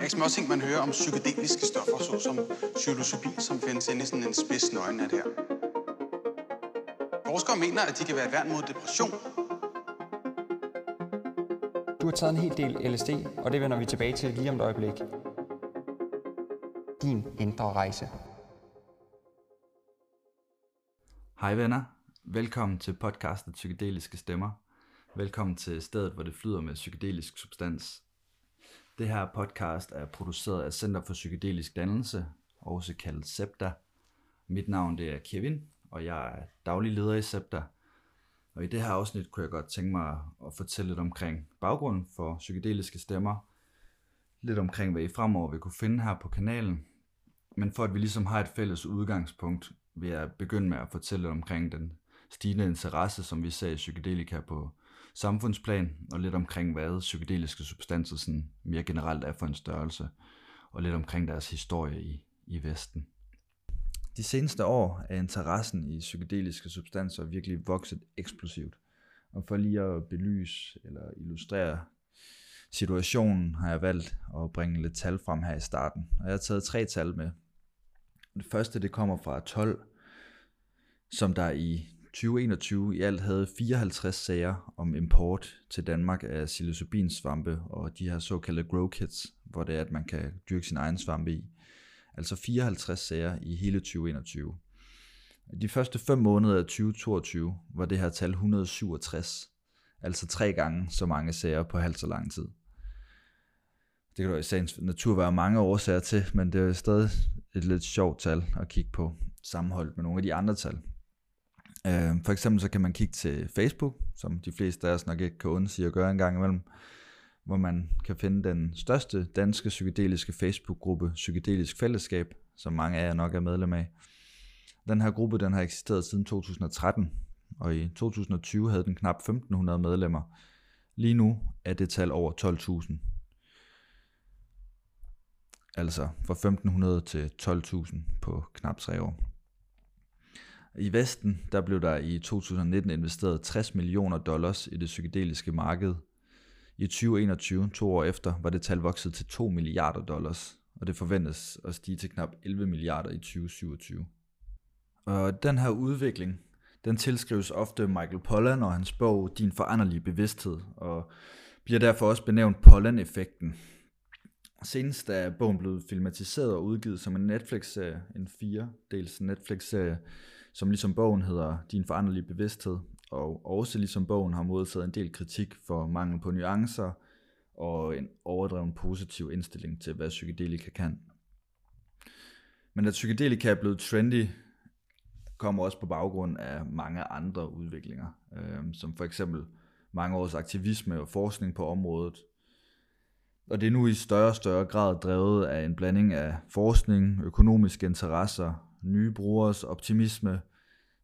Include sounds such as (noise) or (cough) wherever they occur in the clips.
er ikke småting, man hører om psykedeliske stoffer, såsom psilocybin, som findes inde i sådan en spids nøgenat her. Forskere mener, at de kan være et værn mod depression. Du har taget en hel del LSD, og det vender vi tilbage til lige om et øjeblik. Din indre rejse. Hej venner, velkommen til podcastet Psykedeliske Stemmer. Velkommen til stedet, hvor det flyder med psykedelisk substans. Det her podcast er produceret af Center for Psykedelisk Dannelse, også kaldet SEPTA. Mit navn det er Kevin, og jeg er daglig leder i SEPTA. Og i det her afsnit kunne jeg godt tænke mig at fortælle lidt omkring baggrunden for psykedeliske stemmer. Lidt omkring, hvad I fremover vil kunne finde her på kanalen. Men for at vi ligesom har et fælles udgangspunkt, vil jeg begynde med at fortælle lidt omkring den stigende interesse, som vi ser i psykedelika på samfundsplan, og lidt omkring, hvad psykedeliske substanser sådan mere generelt er for en størrelse, og lidt omkring deres historie i, i Vesten. De seneste år er interessen i psykedeliske substanser virkelig vokset eksplosivt. Og for lige at belyse eller illustrere situationen, har jeg valgt at bringe lidt tal frem her i starten. Og jeg har taget tre tal med. Det første det kommer fra 12, som der i 2021 i alt havde 54 sager om import til Danmark af psilocybinsvampe og de her såkaldte grow kits, hvor det er, at man kan dyrke sin egen svampe i. Altså 54 sager i hele 2021. De første 5 måneder af 2022 var det her tal 167, altså tre gange så mange sager på halvt så lang tid. Det kan der i sagens natur være mange årsager til, men det er stadig et lidt sjovt tal at kigge på, sammenholdt med nogle af de andre tal. Øh, for eksempel så kan man kigge til Facebook, som de fleste af os nok ikke kan undsige at gøre en gang imellem, hvor man kan finde den største danske psykedeliske Facebook-gruppe, Psykedelisk Fællesskab, som mange af jer nok er medlem af. Den her gruppe den har eksisteret siden 2013, og i 2020 havde den knap 1500 medlemmer. Lige nu er det tal over 12.000. Altså fra 1500 til 12.000 på knap 3 år. I Vesten der blev der i 2019 investeret 60 millioner dollars i det psykedeliske marked. I 2021, to år efter, var det tal vokset til 2 milliarder dollars, og det forventes at stige til knap 11 milliarder i 2027. Og den her udvikling, den tilskrives ofte Michael Pollan og hans bog Din foranderlige bevidsthed, og bliver derfor også benævnt Pollan-effekten. Senest er bogen blevet filmatiseret og udgivet som en Netflix-serie, en fire-dels Netflix-serie, som ligesom bogen hedder Din foranderlige bevidsthed, og også ligesom bogen har modtaget en del kritik for mangel på nuancer og en overdreven positiv indstilling til, hvad psykedelika kan. Men at psykedelika er blevet trendy, kommer også på baggrund af mange andre udviklinger, øh, som for eksempel mange års aktivisme og forskning på området. Og det er nu i større og større grad drevet af en blanding af forskning, økonomiske interesser, nye brugers optimisme,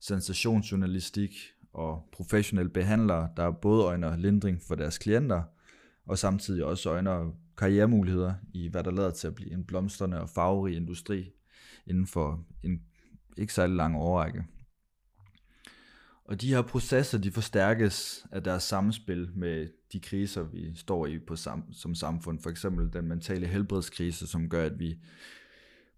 sensationsjournalistik og professionelle behandlere, der både øjner lindring for deres klienter, og samtidig også øjner karrieremuligheder i, hvad der lader til at blive en blomstrende og farverig industri inden for en ikke særlig lang overrække. Og de her processer, de forstærkes af deres samspil med de kriser, vi står i på sam- som samfund. For eksempel den mentale helbredskrise, som gør, at vi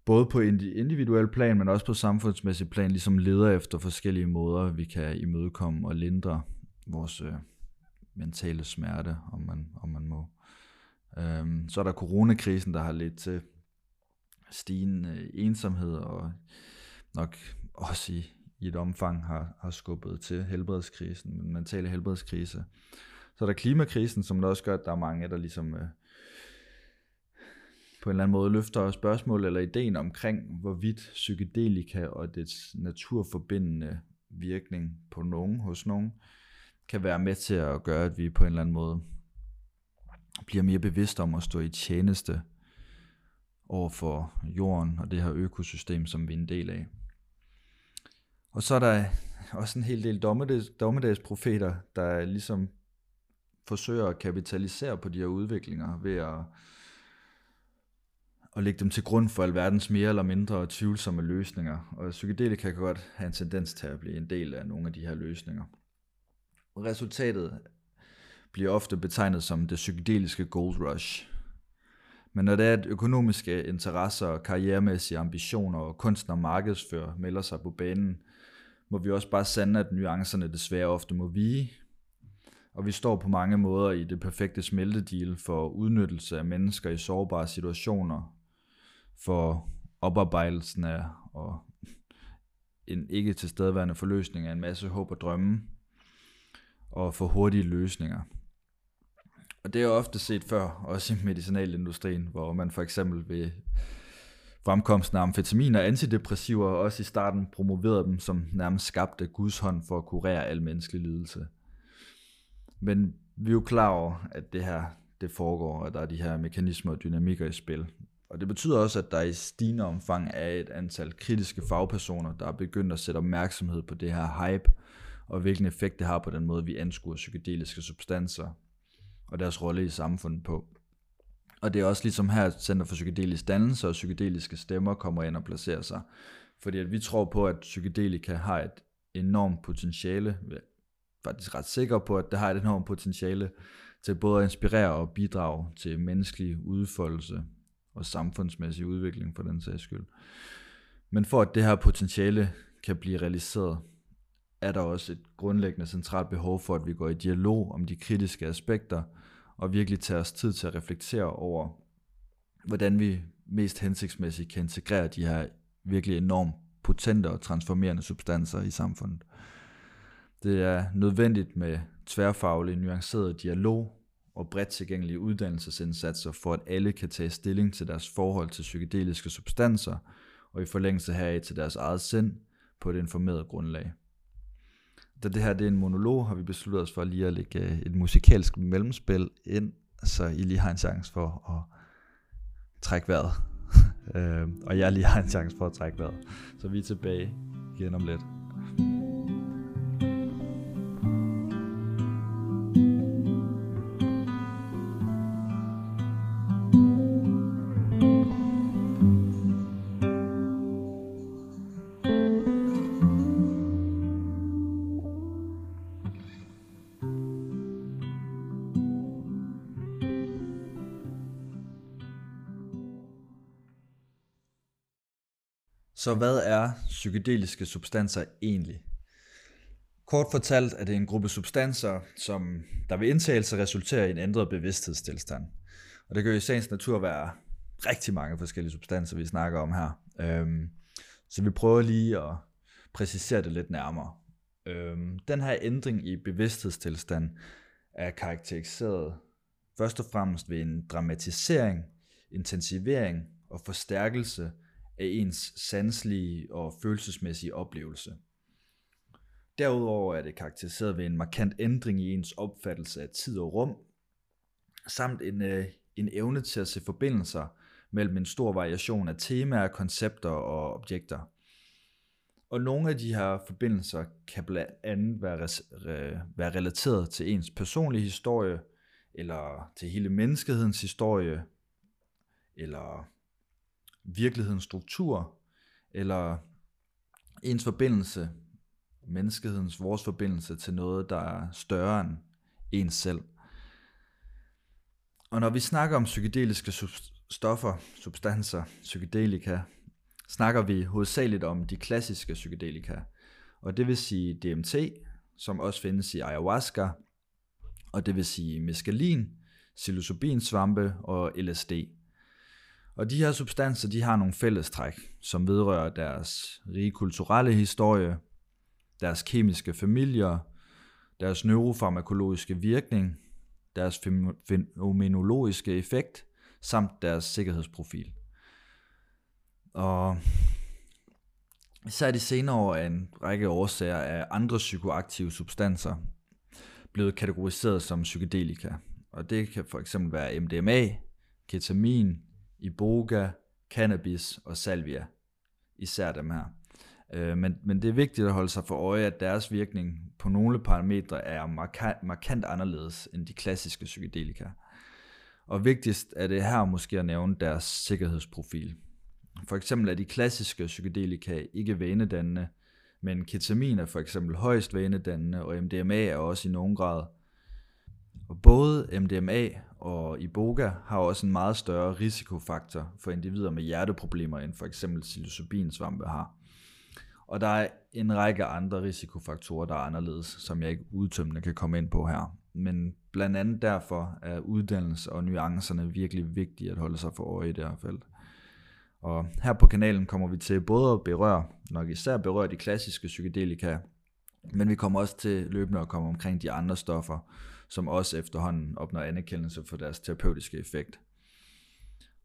både på individuel plan, men også på samfundsmæssig plan, ligesom leder efter forskellige måder, vi kan imødekomme og lindre vores øh, mentale smerte, om man, om man må. Øhm, så er der coronakrisen, der har ledt til stigende øh, ensomhed, og nok også i, i et omfang har, har skubbet til helbredskrisen, den mentale helbredskrise. Så er der klimakrisen, som der også gør, at der er mange, der ligesom øh, på en eller anden måde løfter spørgsmål eller ideen omkring, hvorvidt psykedelika og dets naturforbindende virkning på nogen, hos nogen, kan være med til at gøre, at vi på en eller anden måde bliver mere bevidste om at stå i tjeneste over for jorden og det her økosystem, som vi er en del af. Og så er der også en hel del dommedags, dommedagsprofeter, der ligesom forsøger at kapitalisere på de her udviklinger ved at og lægge dem til grund for alverdens mere eller mindre tvivlsomme løsninger. Og psykedelika kan godt have en tendens til at blive en del af nogle af de her løsninger. Resultatet bliver ofte betegnet som det psykedeliske gold rush. Men når det er, at økonomiske interesser, karrieremæssige ambitioner og kunstner og markedsfører melder sig på banen, må vi også bare sande, at nuancerne desværre ofte må vige. Og vi står på mange måder i det perfekte smeltedeal for udnyttelse af mennesker i sårbare situationer, for oparbejdelsen af og en ikke tilstedeværende forløsning af en masse håb og drømme, og for hurtige løsninger. Og det er ofte set før, også i medicinalindustrien, hvor man for eksempel ved fremkomsten af amfetamin og antidepressiver også i starten promoverede dem som nærmest skabte Guds hånd for at kurere al menneskelig lidelse. Men vi er jo klar over, at det her det foregår, og der er de her mekanismer og dynamikker i spil. Og det betyder også, at der i stigende omfang er et antal kritiske fagpersoner, der er begyndt at sætte opmærksomhed på det her hype, og hvilken effekt det har på den måde, vi anskuer psykedeliske substanser og deres rolle i samfundet på. Og det er også ligesom her, at Center for Psykedelisk Dannelse og psykedeliske stemmer kommer ind og placerer sig. Fordi at vi tror på, at psykedelika har et enormt potentiale, vi er faktisk ret sikre på, at det har et enormt potentiale til både at inspirere og bidrage til menneskelig udfoldelse og samfundsmæssig udvikling for den sags skyld. Men for at det her potentiale kan blive realiseret, er der også et grundlæggende centralt behov for, at vi går i dialog om de kritiske aspekter, og virkelig tager os tid til at reflektere over, hvordan vi mest hensigtsmæssigt kan integrere de her virkelig enormt potente og transformerende substanser i samfundet. Det er nødvendigt med tværfaglig, nuanceret dialog og bredt tilgængelige uddannelsesindsatser for at alle kan tage stilling til deres forhold til psykedeliske substanser og i forlængelse heraf til deres eget sind på et informeret grundlag. Da det her det er en monolog, har vi besluttet os for lige at lægge øh, et musikalsk mellemspil ind, så I lige har en chance for at trække vejret. (laughs) Øh, og jeg lige har en chance for at trække vejret. Så vi er tilbage igen om lidt. Så hvad er psykedeliske substanser egentlig? Kort fortalt er det en gruppe substanser, som der ved indtagelse resulterer i en ændret bevidsthedstilstand. Og det kan jo i sagens natur være rigtig mange forskellige substanser, vi snakker om her. Øhm, så vi prøver lige at præcisere det lidt nærmere. Øhm, den her ændring i bevidsthedstilstand er karakteriseret først og fremmest ved en dramatisering, intensivering og forstærkelse af ens sanselige og følelsesmæssige oplevelse. Derudover er det karakteriseret ved en markant ændring i ens opfattelse af tid og rum, samt en, øh, en evne til at se forbindelser mellem en stor variation af temaer, koncepter og objekter. Og nogle af de her forbindelser kan blandt andet være, være relateret til ens personlige historie, eller til hele menneskehedens historie, eller virkelighedens struktur, eller ens forbindelse, menneskehedens, vores forbindelse til noget, der er større end ens selv. Og når vi snakker om psykedeliske stoffer, substanser, psykedelika, snakker vi hovedsageligt om de klassiske psykedelika. Og det vil sige DMT, som også findes i ayahuasca, og det vil sige meskalin, psilocybin svampe og LSD. Og de her substanser, de har nogle fællestræk, som vedrører deres rige kulturelle historie, deres kemiske familier, deres neurofarmakologiske virkning, deres fænomenologiske effekt, samt deres sikkerhedsprofil. Og især de senere år er en række årsager af andre psykoaktive substanser blevet kategoriseret som psykedelika. Og det kan for eksempel være MDMA, ketamin, iboga, cannabis og salvia. Især dem her. Øh, men, men det er vigtigt at holde sig for øje, at deres virkning på nogle parametre er markant, markant anderledes end de klassiske psykedelika. Og vigtigst er det her måske at nævne deres sikkerhedsprofil. For eksempel er de klassiske psykedelika ikke vanedannende, men ketamin er for eksempel højst vanedannende, og MDMA er også i nogen grad. Og både MDMA og iboga har også en meget større risikofaktor for individer med hjerteproblemer, end for eksempel psilocybinsvampe har. Og der er en række andre risikofaktorer, der er anderledes, som jeg ikke udtømmende kan komme ind på her. Men blandt andet derfor er uddannelse og nuancerne virkelig vigtige at holde sig for øje i det her felt. Og her på kanalen kommer vi til både at berøre, nok især berøre de klassiske psykedelika, men vi kommer også til løbende at komme omkring de andre stoffer, som også efterhånden opnår anerkendelse for deres terapeutiske effekt.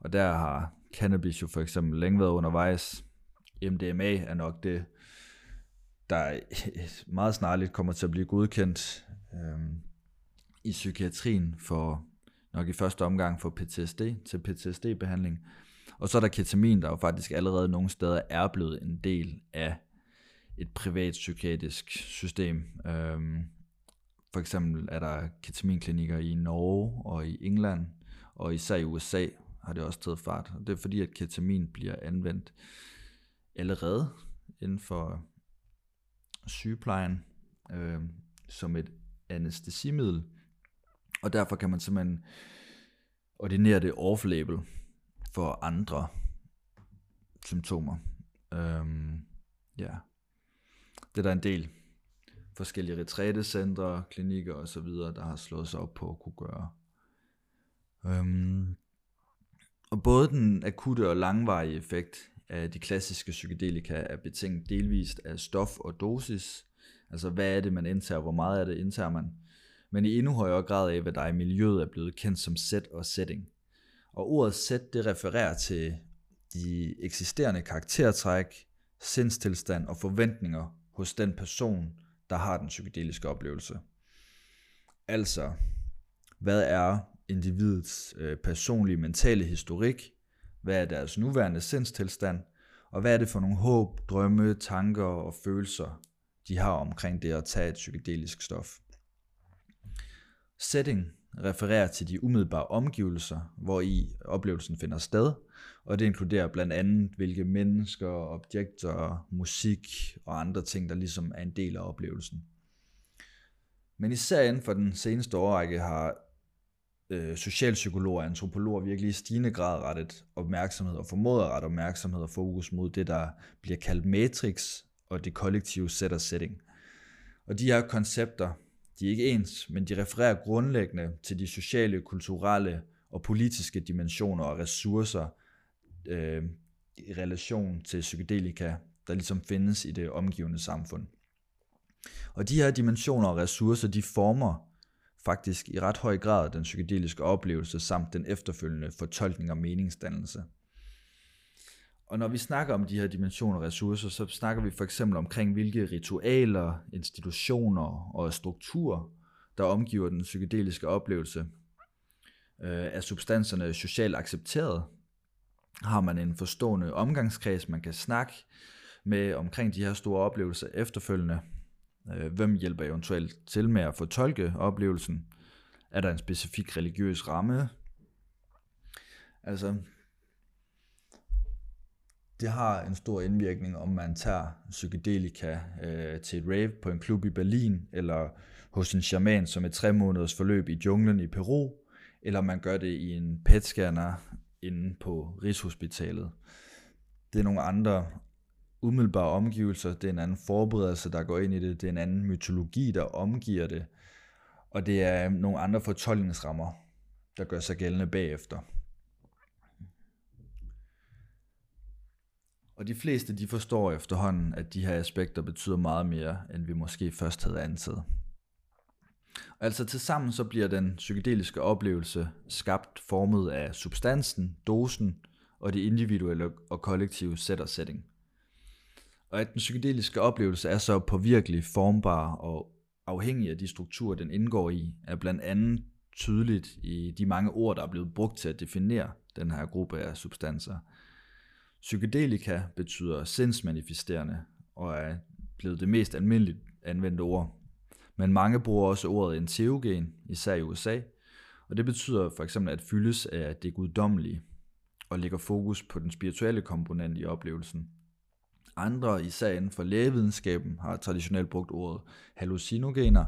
Og der har cannabis jo for eksempel længe været undervejs. MDMA er nok det, der (laughs) meget snarligt kommer til at blive godkendt øh, i psykiatrien for nok i første omgang for PTSD til PTSD-behandling. Og så er der ketamin, der jo faktisk allerede nogle steder er blevet en del af et privat psykiatrisk system. Øhm, for eksempel er der ketaminklinikker i Norge og i England, og især i USA har det også taget fart. Og det er fordi, at ketamin bliver anvendt allerede inden for sygeplejen øh, som et anestesimiddel, og derfor kan man simpelthen ordinere det off-label for andre symptomer. Øhm, ja. Det er der en del forskellige retrætecentre, klinikker og så videre, der har slået sig op på at kunne gøre. Øhm, og både den akutte og langvarige effekt af de klassiske psykedelika er betinget delvist af stof og dosis, altså hvad er det, man indtager, hvor meget af det indtager man, men i endnu højere grad af, hvad der i miljøet er blevet kendt som set og setting. Og ordet set, det refererer til de eksisterende karaktertræk, sindstilstand og forventninger hos den person, der har den psykedeliske oplevelse. Altså, hvad er individets øh, personlige mentale historik, hvad er deres nuværende sindstilstand, og hvad er det for nogle håb, drømme, tanker og følelser, de har omkring det at tage et psykedelisk stof. Setting refererer til de umiddelbare omgivelser, hvor i oplevelsen finder sted, og det inkluderer blandt andet, hvilke mennesker, objekter, musik og andre ting, der ligesom er en del af oplevelsen. Men især inden for den seneste årrække har øh, socialpsykologer og antropologer virkelig i stigende grad rettet opmærksomhed og formået at rette opmærksomhed og fokus mod det, der bliver kaldt matrix og det kollektive set og setting. Og de her koncepter, de er ikke ens, men de refererer grundlæggende til de sociale, kulturelle og politiske dimensioner og ressourcer øh, i relation til psykedelika, der ligesom findes i det omgivende samfund. Og de her dimensioner og ressourcer, de former faktisk i ret høj grad den psykedeliske oplevelse samt den efterfølgende fortolkning og meningsdannelse. Og når vi snakker om de her dimensioner og ressourcer, så snakker vi for eksempel omkring, hvilke ritualer, institutioner og strukturer, der omgiver den psykedeliske oplevelse. Øh, er substanserne socialt accepteret? Har man en forstående omgangskreds, man kan snakke med omkring de her store oplevelser efterfølgende? Øh, hvem hjælper eventuelt til med at fortolke oplevelsen? Er der en specifik religiøs ramme? Altså, det har en stor indvirkning, om man tager psykedelika øh, til et rave på en klub i Berlin, eller hos en shaman som et tre måneders forløb i junglen i Peru, eller man gør det i en PET-scanner inde på Rigshospitalet. Det er nogle andre umiddelbare omgivelser, det er en anden forberedelse, der går ind i det, det er en anden mytologi, der omgiver det, og det er nogle andre fortolkningsrammer, der gør sig gældende bagefter. Og de fleste de forstår efterhånden, at de her aspekter betyder meget mere, end vi måske først havde antaget. Altså til sammen så bliver den psykedeliske oplevelse skabt formet af substansen, dosen og det individuelle og kollektive set og setting. Og at den psykedeliske oplevelse er så påvirkelig, formbar og afhængig af de strukturer, den indgår i, er blandt andet tydeligt i de mange ord, der er blevet brugt til at definere den her gruppe af substanser – Psykedelika betyder sindsmanifesterende og er blevet det mest almindeligt anvendte ord. Men mange bruger også ordet enteogen, især i USA, og det betyder for eksempel at fyldes af det guddommelige og lægger fokus på den spirituelle komponent i oplevelsen. Andre, især inden for lægevidenskaben, har traditionelt brugt ordet hallucinogener,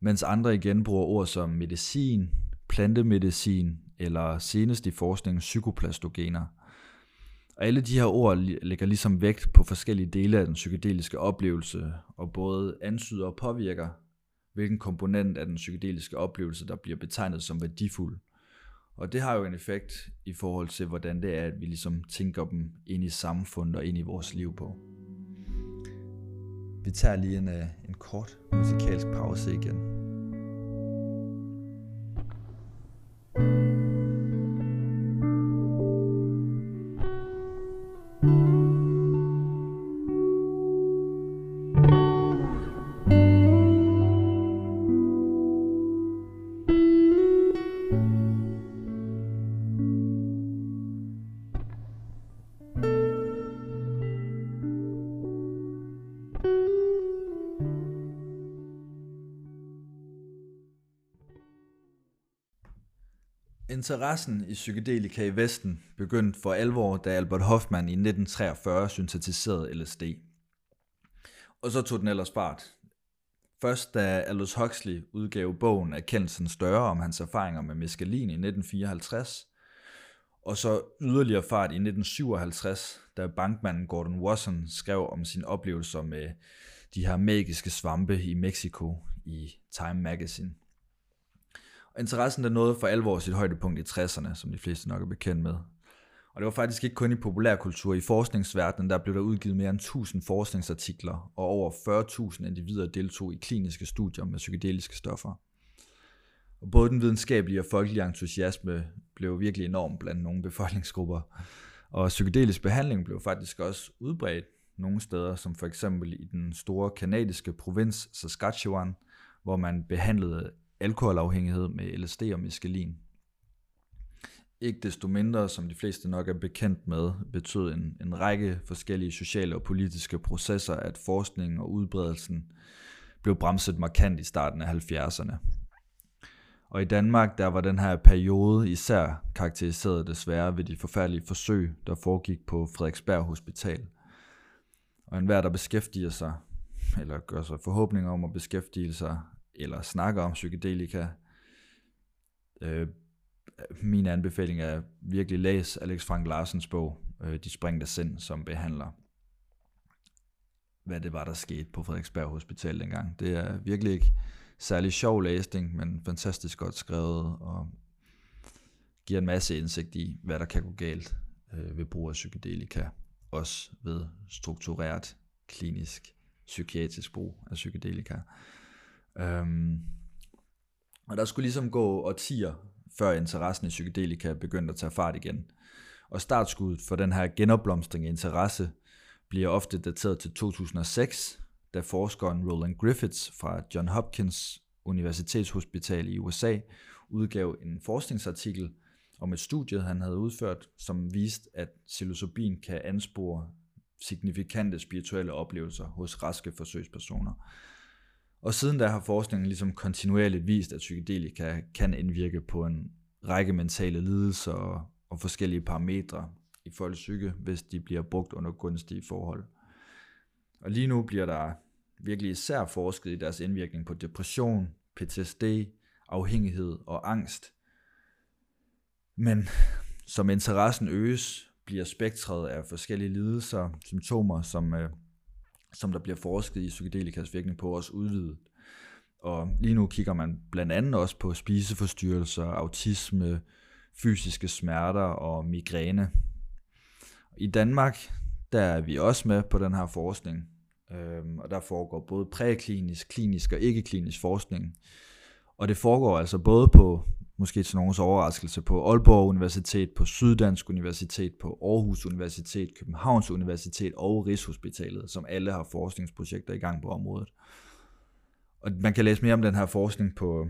mens andre igen bruger ord som medicin, plantemedicin eller senest i forskningen psykoplastogener. Og alle de her ord lægger ligesom vægt på forskellige dele af den psykedeliske oplevelse, og både ansyder og påvirker, hvilken komponent af den psykedeliske oplevelse, der bliver betegnet som værdifuld. Og det har jo en effekt i forhold til, hvordan det er, at vi ligesom tænker dem ind i samfundet og ind i vores liv på. Vi tager lige en, øh, en kort musikalsk pause igen. Interessen i psykedelika i Vesten begyndte for alvor, da Albert Hoffman i 1943 syntetiserede LSD. Og så tog den ellers fart. Først da Aldous Huxley udgav bogen Erkendelsen større om hans erfaringer med meskalin i 1954, og så yderligere fart i 1957, da bankmanden Gordon Wasson skrev om sine oplevelser med de her magiske svampe i Mexico i Time Magazine. Interessen der nåede for alvor sit højdepunkt i 60'erne, som de fleste nok er bekendt med. Og det var faktisk ikke kun i populærkultur. I forskningsverdenen der blev der udgivet mere end 1000 forskningsartikler, og over 40.000 individer deltog i kliniske studier med psykedeliske stoffer. Og både den videnskabelige og folkelige entusiasme blev virkelig enorm blandt nogle befolkningsgrupper. Og psykedelisk behandling blev faktisk også udbredt nogle steder, som for eksempel i den store kanadiske provins Saskatchewan, hvor man behandlede alkoholafhængighed med LSD og meskalin. Ikke desto mindre, som de fleste nok er bekendt med, betød en, en række forskellige sociale og politiske processer, at forskningen og udbredelsen blev bremset markant i starten af 70'erne. Og i Danmark, der var den her periode især karakteriseret desværre ved de forfærdelige forsøg, der foregik på Frederiksberg Hospital. Og enhver, der beskæftiger sig, eller gør sig forhåbninger om at beskæftige sig eller snakker om psykedelika. Øh, min anbefaling er virkelig læs Alex Frank Larsens bog, øh, De springte sind, som behandler, hvad det var, der skete på Frederiksberg Hospital dengang. Det er virkelig ikke særlig sjov læsning, men fantastisk godt skrevet, og giver en masse indsigt i, hvad der kan gå galt øh, ved brug af psykedelika, også ved struktureret klinisk psykiatrisk brug af psykedelika. Øhm, og der skulle ligesom gå årtier, før interessen i psykedelika begyndte at tage fart igen. Og startskuddet for den her genopblomstring af interesse bliver ofte dateret til 2006, da forskeren Roland Griffiths fra John Hopkins Universitetshospital i USA udgav en forskningsartikel om et studie, han havde udført, som viste, at psilocybin kan anspore signifikante spirituelle oplevelser hos raske forsøgspersoner. Og siden da har forskningen ligesom kontinuerligt vist, at psykedelika kan indvirke på en række mentale lidelser og, og forskellige parametre i folks psyke, hvis de bliver brugt under gunstige forhold. Og lige nu bliver der virkelig især forsket i deres indvirkning på depression, PTSD, afhængighed og angst. Men som interessen øges, bliver spektret af forskellige lidelser, symptomer, som øh, som der bliver forsket i psykedelikas virkning på, også udvidet. Og lige nu kigger man blandt andet også på spiseforstyrrelser, autisme, fysiske smerter og migræne. I Danmark, der er vi også med på den her forskning, øhm, og der foregår både præklinisk, klinisk og ikke-klinisk forskning. Og det foregår altså både på måske til nogens overraskelse, på Aalborg Universitet, på Syddansk Universitet, på Aarhus Universitet, Københavns Universitet og Rigshospitalet, som alle har forskningsprojekter i gang på området. Og man kan læse mere om den her forskning på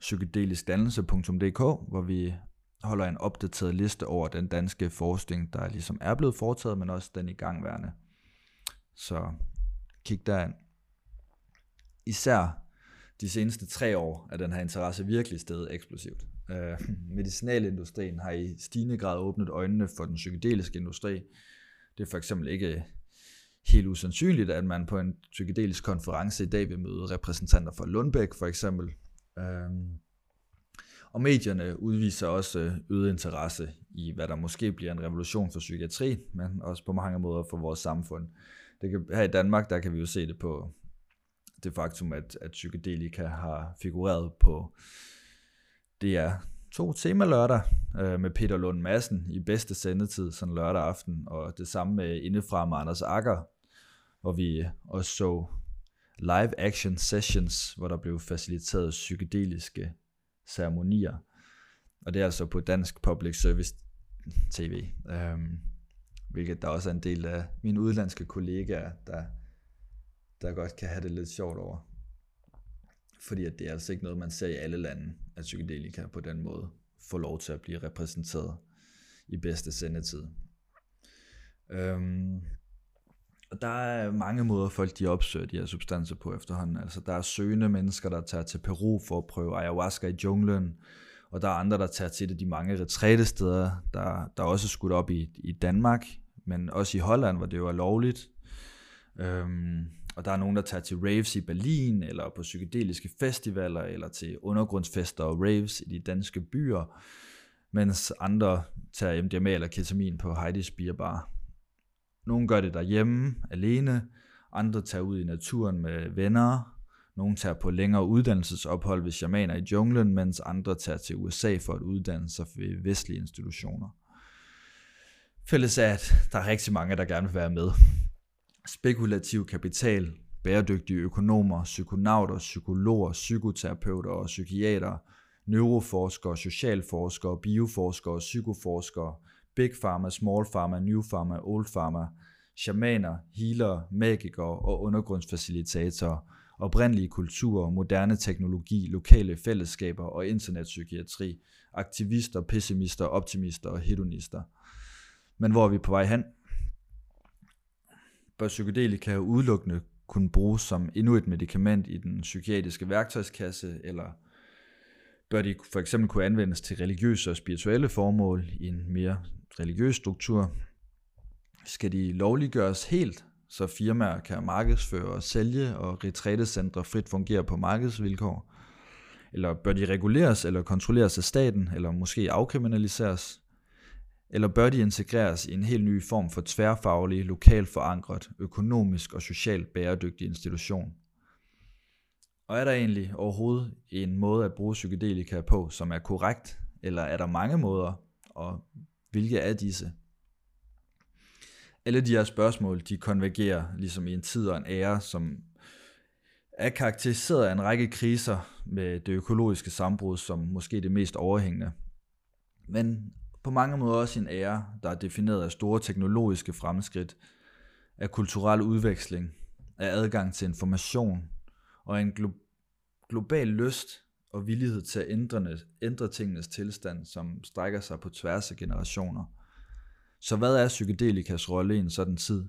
psykedeliskdannelse.dk, hvor vi holder en opdateret liste over den danske forskning, der ligesom er blevet foretaget, men også den igangværende. Så kig derind. Især de seneste tre år er den her interesse virkelig steget eksplosivt. Øh, medicinalindustrien har i stigende grad åbnet øjnene for den psykedeliske industri. Det er for eksempel ikke helt usandsynligt, at man på en psykedelisk konference i dag vil møde repræsentanter for Lundbæk for eksempel. Øh, Og medierne udviser også øh, øget interesse i, hvad der måske bliver en revolution for psykiatri, men også på mange måder for vores samfund. Det kan, her i Danmark, der kan vi jo se det på det faktum, at, at psykedelika har figureret på det er to temalørdag øh, med Peter Lund Madsen i bedste sendetid, sådan lørdag aften, og det samme med indefra med Anders Akker, hvor vi også så live action sessions, hvor der blev faciliteret psykedeliske ceremonier. Og det er altså på Dansk Public Service TV, øhm, hvilket der også er en del af mine udlandske kollegaer, der, der godt kan have det lidt sjovt over. Fordi at det er altså ikke noget, man ser i alle lande, at psykedelika på den måde får lov til at blive repræsenteret i bedste sendetid. Øhm, og der er mange måder, folk de opsøger de her substanser på efterhånden. Altså, der er søgende mennesker, der tager til Peru for at prøve ayahuasca i junglen, og der er andre, der tager til det, de mange retrætesteder, der, der er også skudt op i, i Danmark, men også i Holland, hvor det jo er lovligt. Øhm, og der er nogen, der tager til raves i Berlin, eller på psykedeliske festivaler, eller til undergrundsfester og raves i de danske byer, mens andre tager MDMA eller ketamin på Heidi's Beer Bar. Nogle gør det derhjemme, alene, andre tager ud i naturen med venner, nogle tager på længere uddannelsesophold ved shamaner i junglen, mens andre tager til USA for at uddanne sig ved vestlige institutioner. Fælles er, at der er rigtig mange, der gerne vil være med. Spekulativ kapital, bæredygtige økonomer, psykonauter, psykologer, psykoterapeuter og psykiater, neuroforskere, socialforskere, bioforskere, psykoforskere, big pharma, small pharma, new pharma, old pharma, shamaner, healer, magikere og undergrundsfacilitatorer, oprindelige kulturer, moderne teknologi, lokale fællesskaber og internetpsykiatri, aktivister, pessimister, optimister og hedonister. Men hvor er vi på vej hen? Bør psykedelika udelukkende kunne bruges som endnu et medicament i den psykiatriske værktøjskasse, eller bør de for eksempel kunne anvendes til religiøse og spirituelle formål i en mere religiøs struktur? Skal de lovliggøres helt, så firmaer kan markedsføre og sælge, og retrætecentre frit fungere på markedsvilkår? Eller bør de reguleres eller kontrolleres af staten, eller måske afkriminaliseres? Eller bør de integreres i en helt ny form for tværfaglig, lokalt forankret, økonomisk og socialt bæredygtig institution? Og er der egentlig overhovedet en måde at bruge psykedelika på, som er korrekt, eller er der mange måder, og hvilke er disse? Alle de her spørgsmål, de konvergerer ligesom i en tid og en ære, som er karakteriseret af en række kriser med det økologiske sambrud som måske det mest overhængende. Men på mange måder også en ære, der er defineret af store teknologiske fremskridt, af kulturel udveksling, af adgang til information og en glo- global lyst og villighed til at ændre, ændre tingenes tilstand, som strækker sig på tværs af generationer. Så hvad er psykedelikas rolle i en sådan tid?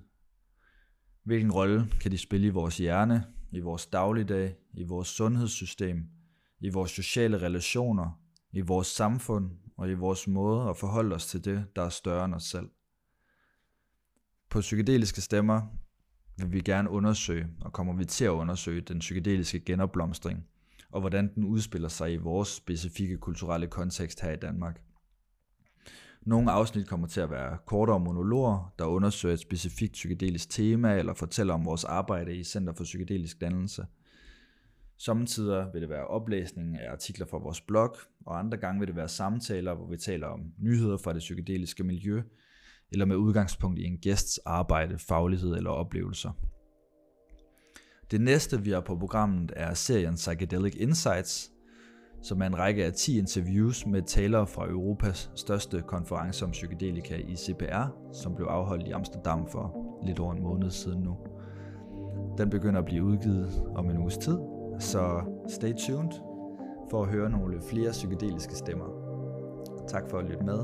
Hvilken rolle kan de spille i vores hjerne, i vores dagligdag, i vores sundhedssystem, i vores sociale relationer, i vores samfund og i vores måde at forholde os til det, der er større end os selv. På psykedeliske stemmer vil vi gerne undersøge, og kommer vi til at undersøge den psykedeliske genopblomstring, og hvordan den udspiller sig i vores specifikke kulturelle kontekst her i Danmark. Nogle afsnit kommer til at være kortere monologer, der undersøger et specifikt psykedelisk tema, eller fortæller om vores arbejde i Center for Psykedelisk Dannelse – Samtidig vil det være oplæsning af artikler fra vores blog, og andre gange vil det være samtaler, hvor vi taler om nyheder fra det psykedeliske miljø, eller med udgangspunkt i en gæsts arbejde, faglighed eller oplevelser. Det næste, vi har på programmet, er serien Psychedelic Insights, som er en række af 10 interviews med talere fra Europas største konference om psykedelika i CPR, som blev afholdt i Amsterdam for lidt over en måned siden nu. Den begynder at blive udgivet om en uges tid, så stay tuned for at høre nogle flere psykedeliske stemmer. Tak for at lytte med.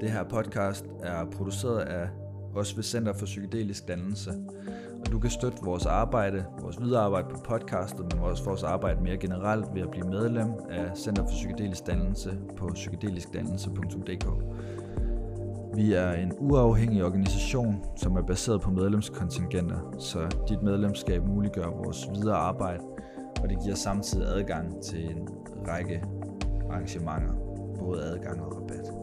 Det her podcast er produceret af os ved Center for Psykedelisk Dannelse. Og du kan støtte vores arbejde, vores videre arbejde på podcastet, men også vores arbejde mere generelt ved at blive medlem af Center for Psykedelisk Dannelse på psykedeliskdannelse.dk. Vi er en uafhængig organisation, som er baseret på medlemskontingenter, så dit medlemskab muliggør vores videre arbejde, og det giver samtidig adgang til en række arrangementer, både adgang og rabat.